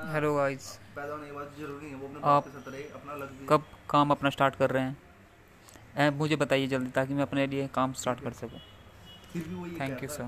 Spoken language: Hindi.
हेलो गाइस पैदा होने के बाद ज़रूरी है वो अपने आप के साथ रहे अपना लग भी। कब काम अपना स्टार्ट कर रहे हैं? ए, मुझे बताइए जल्दी ताकि मैं अपने लिए काम स्टार्ट कर सकूँ। Thank you sir